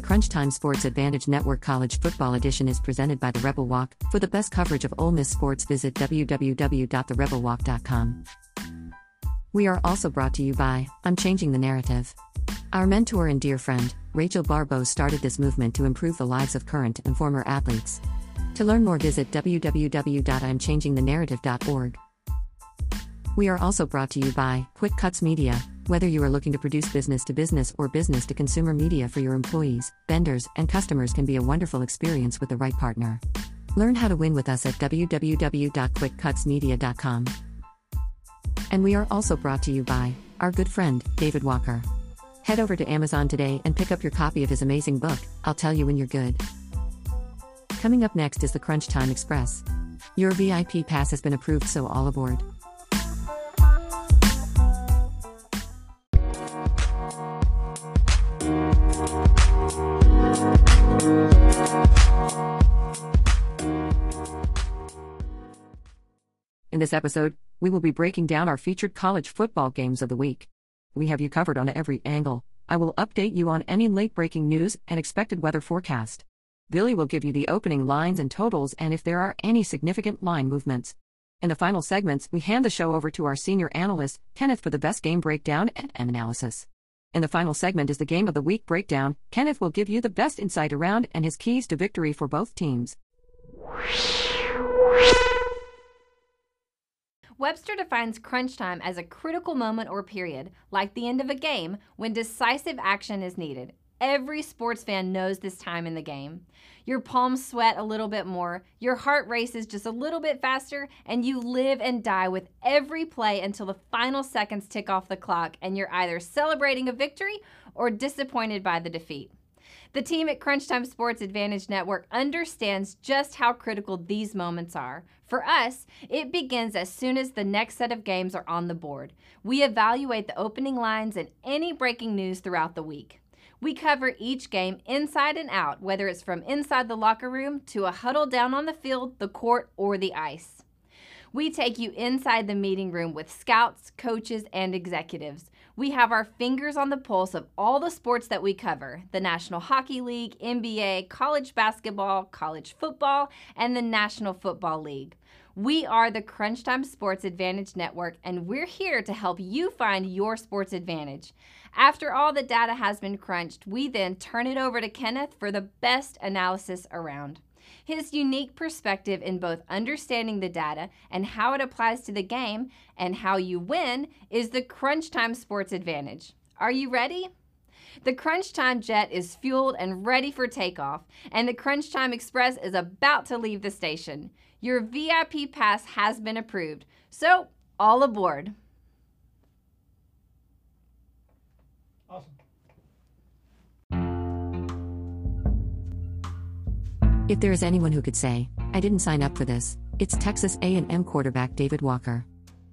The Crunch Time Sports Advantage Network College Football Edition is presented by The Rebel Walk. For the best coverage of Ole Miss sports, visit www.therebelwalk.com. We are also brought to you by I'm Changing the Narrative. Our mentor and dear friend, Rachel Baribeau, started this movement to improve the lives of current and former athletes. To learn more, visit www.imchangingthenarrative.org. We are also brought to you by Quick Cuts Media. Whether you are looking to produce business to business or business to consumer media for your employees, vendors, and customers can be a wonderful experience with the right partner. Learn how to win with us at www.quickcutsmedia.com. And we are also brought to you by our good friend, David Walker. Head over to Amazon today and pick up your copy of his amazing book, I'll Tell You When You're Good. Coming up next is the Crunch Time Express. Your VIP pass has been approved, so all aboard. In this episode, we will be breaking down our featured college football games of the week. We have you covered on every angle. I will update you on any late breaking news and expected weather forecast. Billy will give you the opening lines and totals and if there are any significant line movements. In the final segments, we hand the show over to our senior analyst, Kenneth, for the best game breakdown and analysis. In the final segment is the game of the week breakdown. Kenneth will give you the best insight around and his keys to victory for both teams. Webster defines crunch time as a critical moment or period, like the end of a game, when decisive action is needed. Every sports fan knows this time in the game. Your palms sweat a little bit more, your heart races just a little bit faster, and you live and die with every play until the final seconds tick off the clock and you're either celebrating a victory or disappointed by the defeat. The team at Crunch Time Sports Advantage Network understands just how critical these moments are. For us, it begins as soon as the next set of games are on the board. We evaluate the opening lines and any breaking news throughout the week. We cover each game inside and out, whether it's from inside the locker room to a huddle down on the field, the court, or the ice. We take you inside the meeting room with scouts, coaches, and executives. We have our fingers on the pulse of all the sports that we cover the National Hockey League, NBA, college basketball, college football, and the National Football League. We are the Crunch Time Sports Advantage Network, and we're here to help you find your sports advantage. After all the data has been crunched, we then turn it over to Kenneth for the best analysis around. His unique perspective in both understanding the data and how it applies to the game and how you win is the Crunch Time Sports Advantage. Are you ready? The Crunch Time jet is fueled and ready for takeoff, and the Crunch Time Express is about to leave the station. Your VIP pass has been approved, so all aboard. If there is anyone who could say, I didn't sign up for this, it's Texas A&M quarterback David Walker.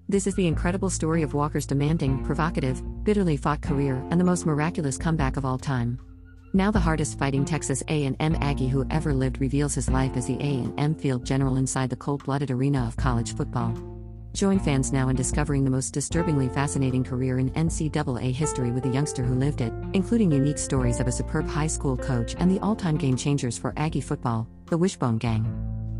This is the incredible story of Walker's demanding, provocative, bitterly fought career and the most miraculous comeback of all time. Now the hardest fighting Texas A&M Aggie who ever lived reveals his life as the A&M field general inside the cold-blooded arena of college football. Join fans now in discovering the most disturbingly fascinating career in NCAA history with a youngster who lived it, including unique stories of a superb high school coach and the all time game changers for Aggie football, the Wishbone Gang.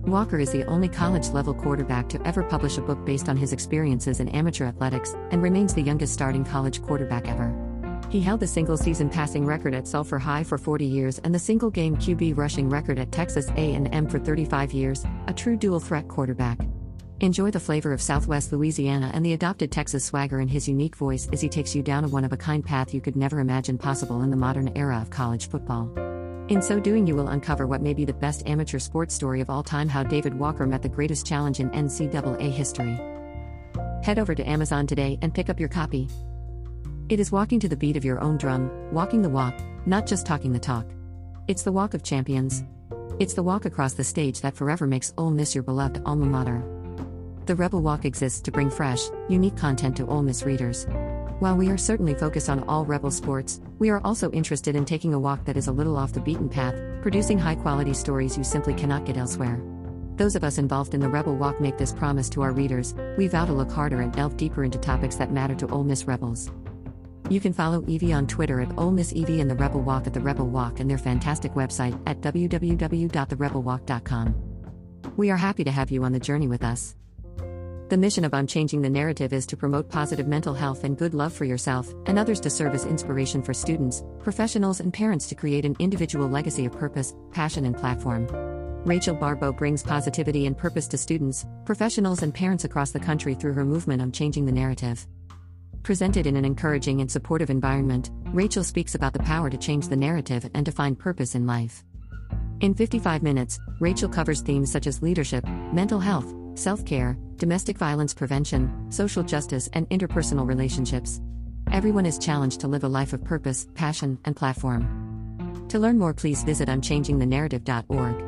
Walker is the only college level quarterback to ever publish a book based on his experiences in amateur athletics and remains the youngest starting college quarterback ever. He held the single season passing record at Sulphur High for 40 years and the single game QB rushing record at Texas A&M for 35 years, a true dual threat quarterback. Enjoy the flavor of Southwest Louisiana and the adopted Texas swagger in his unique voice as he takes you down a one of a kind path you could never imagine possible in the modern era of college football. In so doing, you will uncover what may be the best amateur sports story of all time how David Walker met the greatest challenge in NCAA history. Head over to Amazon today and pick up your copy. It is walking to the beat of your own drum, walking the walk, not just talking the talk. It's the walk of champions. It's the walk across the stage that forever makes Ole Miss your beloved alma mater. The Rebel Walk exists to bring fresh, unique content to Ole Miss readers. While we are certainly focused on all Rebel sports, we are also interested in taking a walk that is a little off the beaten path, producing high quality stories you simply cannot get elsewhere. Those of us involved in the Rebel Walk make this promise to our readers we vow to look harder and delve deeper into topics that matter to Ole Miss Rebels. You can follow Evie on Twitter at Ole Miss Evie and the Rebel Walk at the Rebel Walk and their fantastic website at www.therebelwalk.com. We are happy to have you on the journey with us. The mission of I'm Changing the Narrative is to promote positive mental health and good love for yourself and others to serve as inspiration for students, professionals, and parents to create an individual legacy of purpose, passion, and platform. Rachel Baribeau brings positivity and purpose to students, professionals, and parents across the country through her movement I'm Changing the Narrative. Presented in an encouraging and supportive environment, Rachel speaks about the power to change the narrative and to find purpose in life. In 55 minutes, Rachel covers themes such as leadership, mental health, self care, domestic violence prevention, social justice, and interpersonal relationships. Everyone is challenged to live a life of purpose, passion, and platform. To learn more, please visit I'mChangingTheNarrative.org.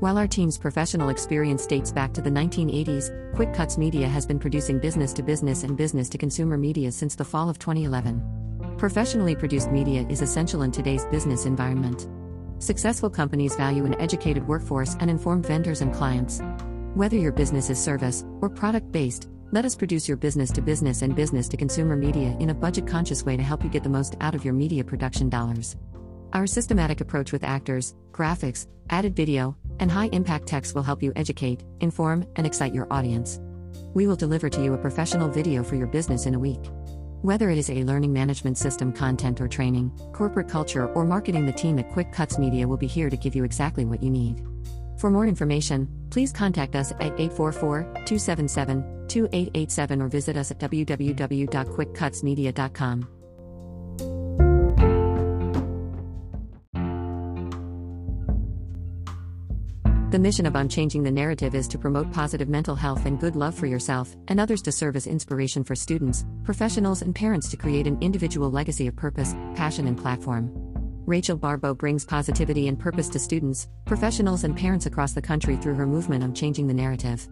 While our team's professional experience dates back to the 1980s, Quick Cuts Media has been producing business to business and business to consumer media since the fall of 2011. Professionally produced media is essential in today's business environment. Successful companies value an educated workforce and informed vendors and clients. Whether your business is service or product based, let us produce your business to business and business to consumer media in a budget conscious way to help you get the most out of your media production dollars. Our systematic approach with actors, graphics, added video, and high impact text will help you educate, inform, and excite your audience. We will deliver to you a professional video for your business in a week. Whether it is a learning management system content or training, corporate culture, or marketing, the team at Quick Cuts Media will be here to give you exactly what you need. For more information, please contact us at 844 277 2887 or visit us at www.quickcutsmedia.com. The mission of I'm Changing the Narrative is to promote positive mental health and good love for yourself and others to serve as inspiration for students, professionals, and parents to create an individual legacy of purpose, passion, and platform. Rachel Baribeau brings positivity and purpose to students, professionals, and parents across the country through her movement I'm Changing the Narrative.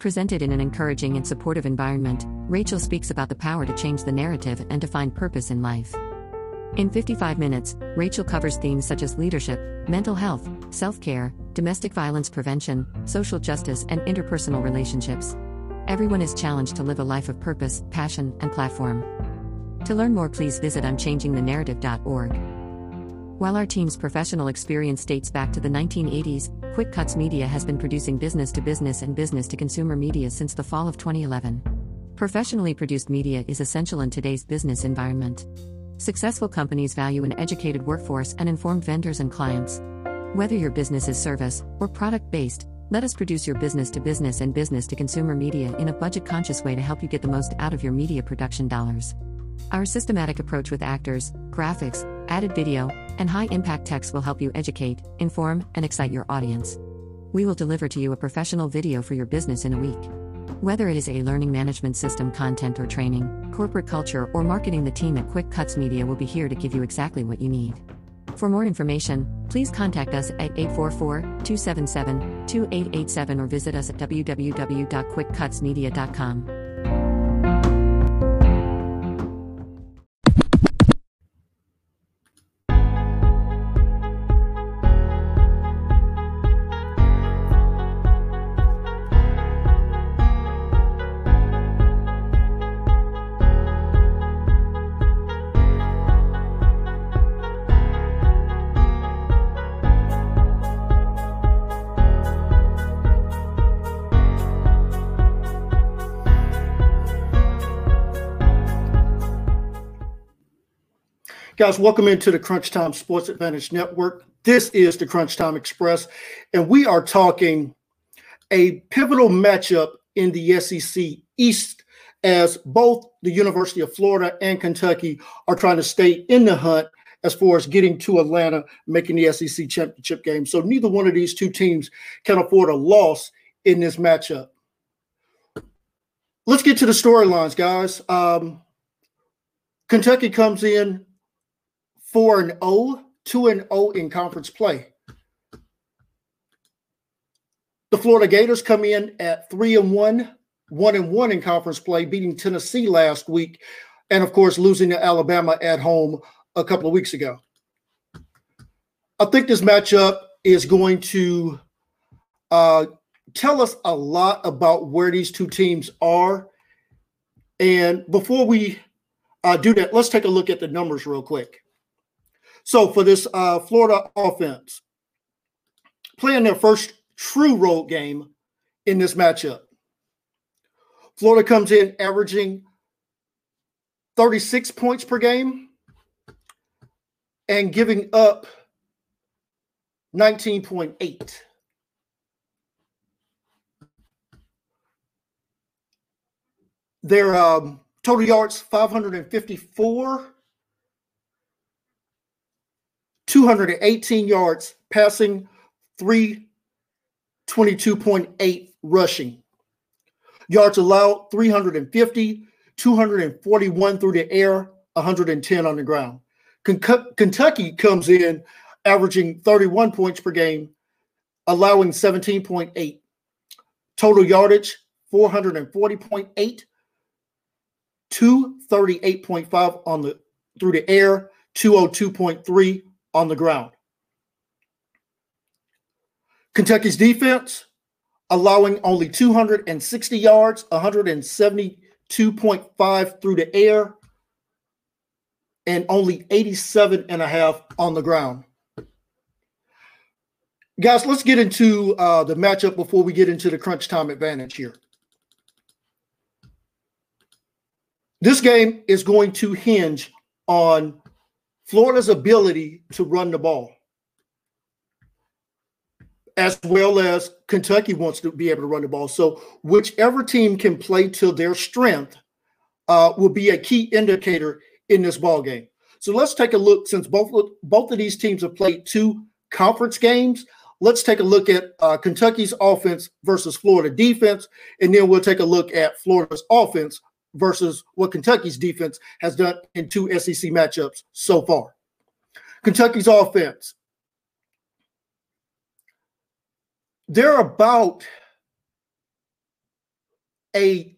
Presented in an encouraging and supportive environment, Rachel speaks about the power to change the narrative and to find purpose in life. In 55 minutes, Rachel covers themes such as leadership, mental health, self care, domestic violence prevention, social justice, and interpersonal relationships. Everyone is challenged to live a life of purpose, passion, and platform. To learn more, please visit I'mChangingTheNarrative.org. While our team's professional experience dates back to the 1980s, Quick Cuts Media has been producing business to business and business to consumer media since the fall of 2011. Professionally produced media is essential in today's business environment. Successful companies value an educated workforce and informed vendors and clients. Whether your business is service or product based, let us produce your business to business and business to consumer media in a budget conscious way to help you get the most out of your media production dollars. Our systematic approach with actors, graphics, added video, and high impact text will help you educate, inform, and excite your audience. We will deliver to you a professional video for your business in a week. Whether it is a learning management system content or training, corporate culture, or marketing, the team at Quick Cuts Media will be here to give you exactly what you need. For more information, please contact us at 844 277 2887 or visit us at www.quickcutsmedia.com. Guys, welcome into the Crunch Time Sports Advantage Network. This is the Crunch Time Express, and we are talking a pivotal matchup in the SEC East as both the University of Florida and Kentucky are trying to stay in the hunt as far as getting to Atlanta, making the SEC championship game. So neither one of these two teams can afford a loss in this matchup. Let's get to the storylines, guys. Um, Kentucky comes in 4 and 0, 2 and 0 in conference play. The Florida Gators come in at 3 and 1, 1 and 1 in conference play, beating Tennessee last week, and of course, losing to Alabama at home a couple of weeks ago. I think this matchup is going to uh, tell us a lot about where these two teams are. And before we uh, do that, let's take a look at the numbers real quick. So for this uh, Florida offense, playing their first true road game in this matchup, Florida comes in averaging 36 points per game and giving up 19.8. Their um, total yards 554, 218 yards passing, 322.8 rushing. Yards allowed 350, 241 through the air, 110 on the ground. Kentucky comes in averaging 31 points per game, allowing 17.8. Total yardage 440.8, 238.5 on the through the air, 202.3 on the ground. Kentucky's defense allowing only 260 yards, 172.5 through the air, and only 87 and a half on the ground. Guys, let's get into uh, the matchup before we get into the crunch time advantage here. This game is going to hinge on Florida's ability to run the ball as well as Kentucky wants to be able to run the ball. So whichever team can play to their strength uh, will be a key indicator in this ball game. So let's take a look. Since both both of these teams have played two conference games, let's take a look at uh, Kentucky's offense versus Florida defense, and then we'll take a look at Florida's offense versus what Kentucky's defense has done in two SEC matchups so far. Kentucky's offense they're about a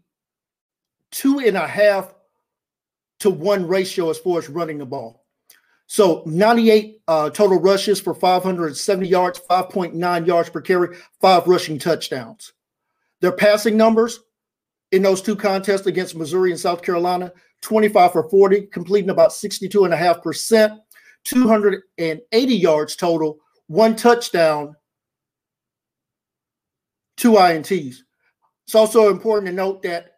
two and a half to one ratio as far as running the ball. So 98 uh, total rushes for 570 yards, 5.9 yards per carry, five rushing touchdowns. Their passing numbers in those two contests against Missouri and South Carolina 25 for 40, completing about 62.5%, 280 yards total, one touchdown, two INTs. It's also important to note that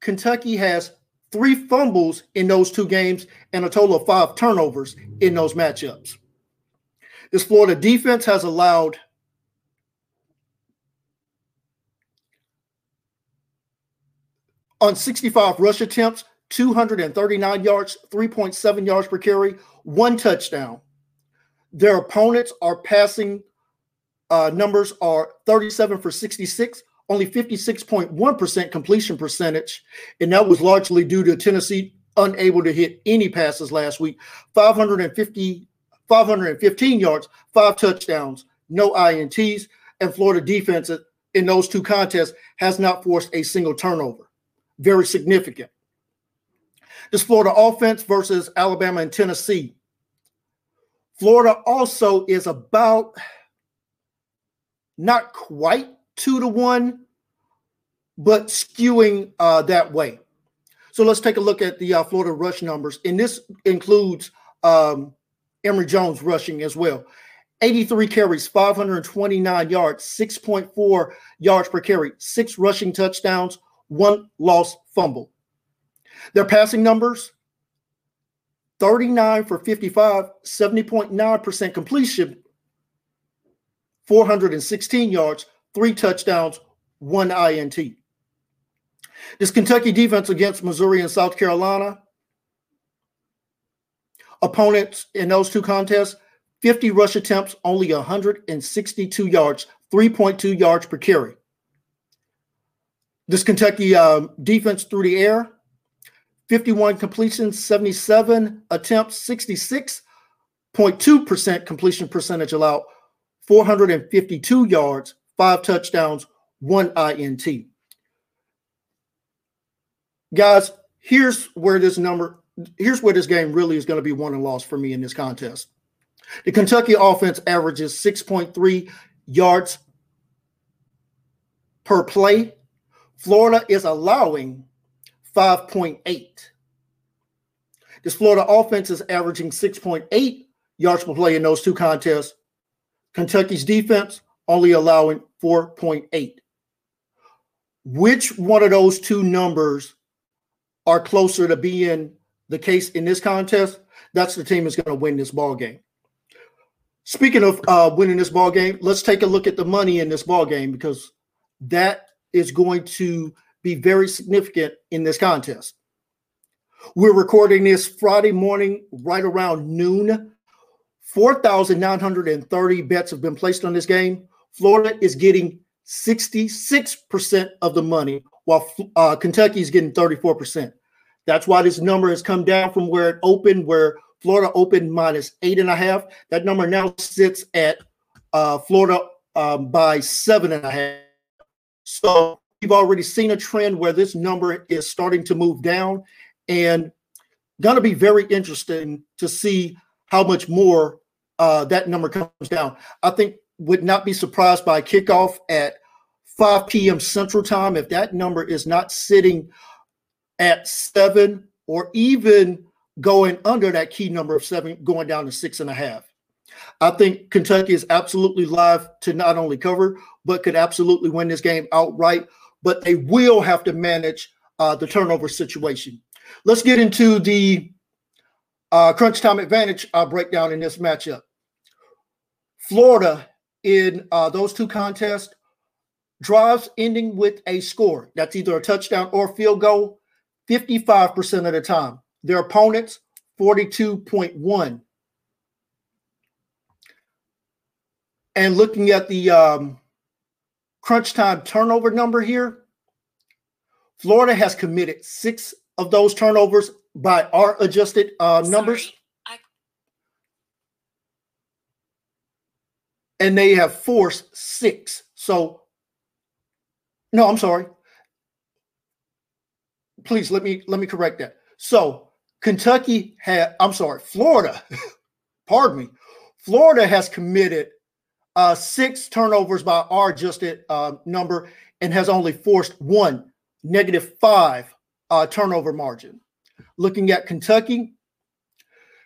Kentucky has three fumbles in those two games and a total of five turnovers in those matchups. This Florida defense has allowed on 65 rush attempts, 239 yards, 3.7 yards per carry, one touchdown. Their opponents are passing uh, numbers are 37 for 66, only 56.1% completion percentage. And that was largely due to Tennessee unable to hit any passes last week. 550, 515 yards, five touchdowns, no INTs. And Florida defense in those two contests has not forced a single turnover. Very significant. This Florida offense versus Alabama and Tennessee. Florida also is about not quite two to one, but skewing uh, that way. So let's take a look at the uh, Florida rush numbers, and this includes um, Emory Jones rushing as well. 83 carries, 529 yards, 6.4 yards per carry, six rushing touchdowns, one lost fumble. Their passing numbers 39 for 55, 70.9% completion 416 yards, three touchdowns, one INT. This Kentucky defense against Missouri and South Carolina, opponents in those two contests, 50 rush attempts, only 162 yards, 3.2 yards per carry. This Kentucky um, defense through the air, 51 completions, 77 attempts, 66.2% completion percentage allowed, 452 yards, five touchdowns, one INT. Guys, here's where this number, here's where this game really is going to be won and lost for me in this contest. The Kentucky offense averages 6.3 yards per play. Florida is allowing 5.8. This Florida offense is averaging 6.8 yards per play in those two contests. Kentucky's defense only allowing 4.8. Which one of those two numbers are closer to being the case in this contest? That's the team that's going to win this ball game. Speaking of uh, winning this ball game, let's take a look at the money in this ball game because that is going to be very significant in this contest. We're recording this Friday morning, right around noon. 4,930 bets have been placed on this game. Florida is getting 66% of the money, while uh, Kentucky is getting 34%. That's why this number has come down from where it opened, where Florida opened minus eight and a half. That number now sits at uh, Florida um, by seven and a half. So we've already seen a trend where this number is starting to move down and going to be very interesting to see how much more uh, that number comes down. I think would not be surprised by kickoff at 5 p.m. Central Time if that number is not sitting at seven or even going under that key number of seven, going down to six and a half. I think Kentucky is absolutely live to not only cover, but could absolutely win this game outright. But they will have to manage uh, the turnover situation. Let's get into the uh, crunch time advantage uh, breakdown in this matchup. Florida in uh, those two contests, drives ending with a score. That's either a touchdown or field goal 55% of the time. Their opponents, 42.1. And looking at the um, crunch time turnover number here, Florida has committed six of those turnovers by our adjusted uh, numbers. and they have forced six. So, no, I'm sorry. Please let me let me correct that. So Kentucky had, I'm sorry, Florida, pardon me, Florida has committed uh, six turnovers by our adjusted uh, number and has only forced one negative five uh, turnover margin. Looking at Kentucky,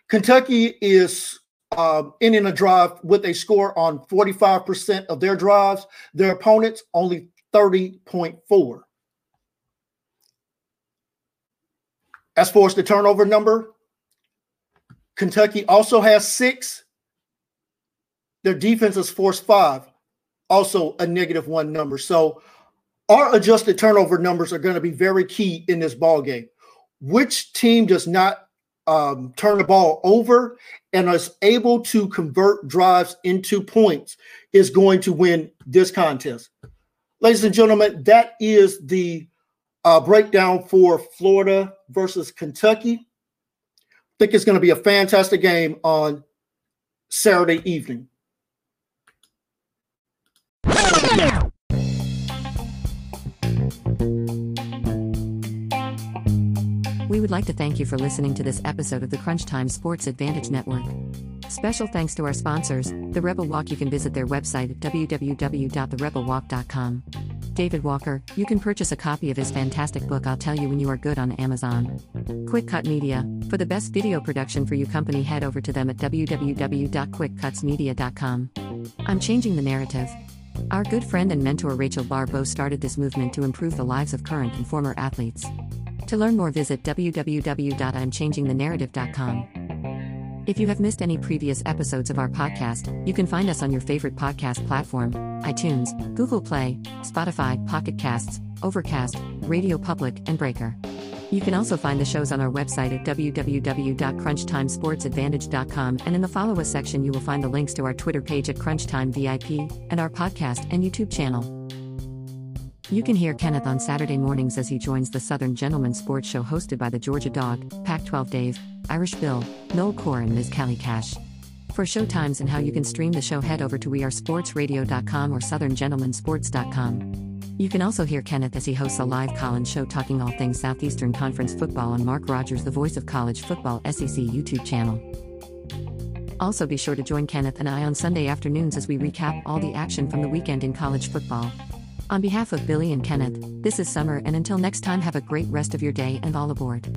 Kentucky is um, in a drive with a score on 45% of their drives. Their opponents only 30.4. As far as the turnover number, Kentucky also has six. Their defense has forced five, also a negative one number. So our adjusted turnover numbers are going to be very key in this ball game. Which team does not um, turn the ball over and is able to convert drives into points is going to win this contest. Ladies and gentlemen, that is the uh, breakdown for Florida versus Kentucky. I think it's going to be a fantastic game on Saturday evening. We would like to thank you for listening to this episode of the Crunch Time Sports Advantage Network. Special thanks to our sponsors, The Rebel Walk. You can visit their website at www.therebelwalk.com. David Walker, you can purchase a copy of his fantastic book I'll Tell You When You Are Good on Amazon. Quick Cut Media, for the best video production for you company head over to them at www.quickcutsmedia.com. I'm changing the narrative. Our good friend and mentor Rachel Baribeau started this movement to improve the lives of current and former athletes. To learn more, visit www.imchangingthenarrative.com. If you have missed any previous episodes of our podcast, you can find us on your favorite podcast platform iTunes, Google Play, Spotify, Pocket Casts, Overcast, Radio Public, and Breaker. You can also find the shows on our website at www.crunchtimesportsadvantage.com and in the follow us section you will find the links to our Twitter page at Crunchtime VIP and our podcast and YouTube channel. You can hear Kenneth on Saturday mornings as he joins the Southern Gentleman Sports Show hosted by the Georgia Dog, Pac 12 Dave, Irish Bill, Noel Core, and Ms. Callie Cash. For show times and how you can stream the show, head over to wearesportsradio.com or southerngentlemansports.com. You can also hear Kenneth as he hosts a live call-in show talking all things Southeastern Conference football on Mark Rogers, the voice of college football SEC YouTube channel. Also, be sure to join Kenneth and I on Sunday afternoons as we recap all the action from the weekend in college football. On behalf of Billy and Kenneth, this is Summer, and until next time, have a great rest of your day and all aboard.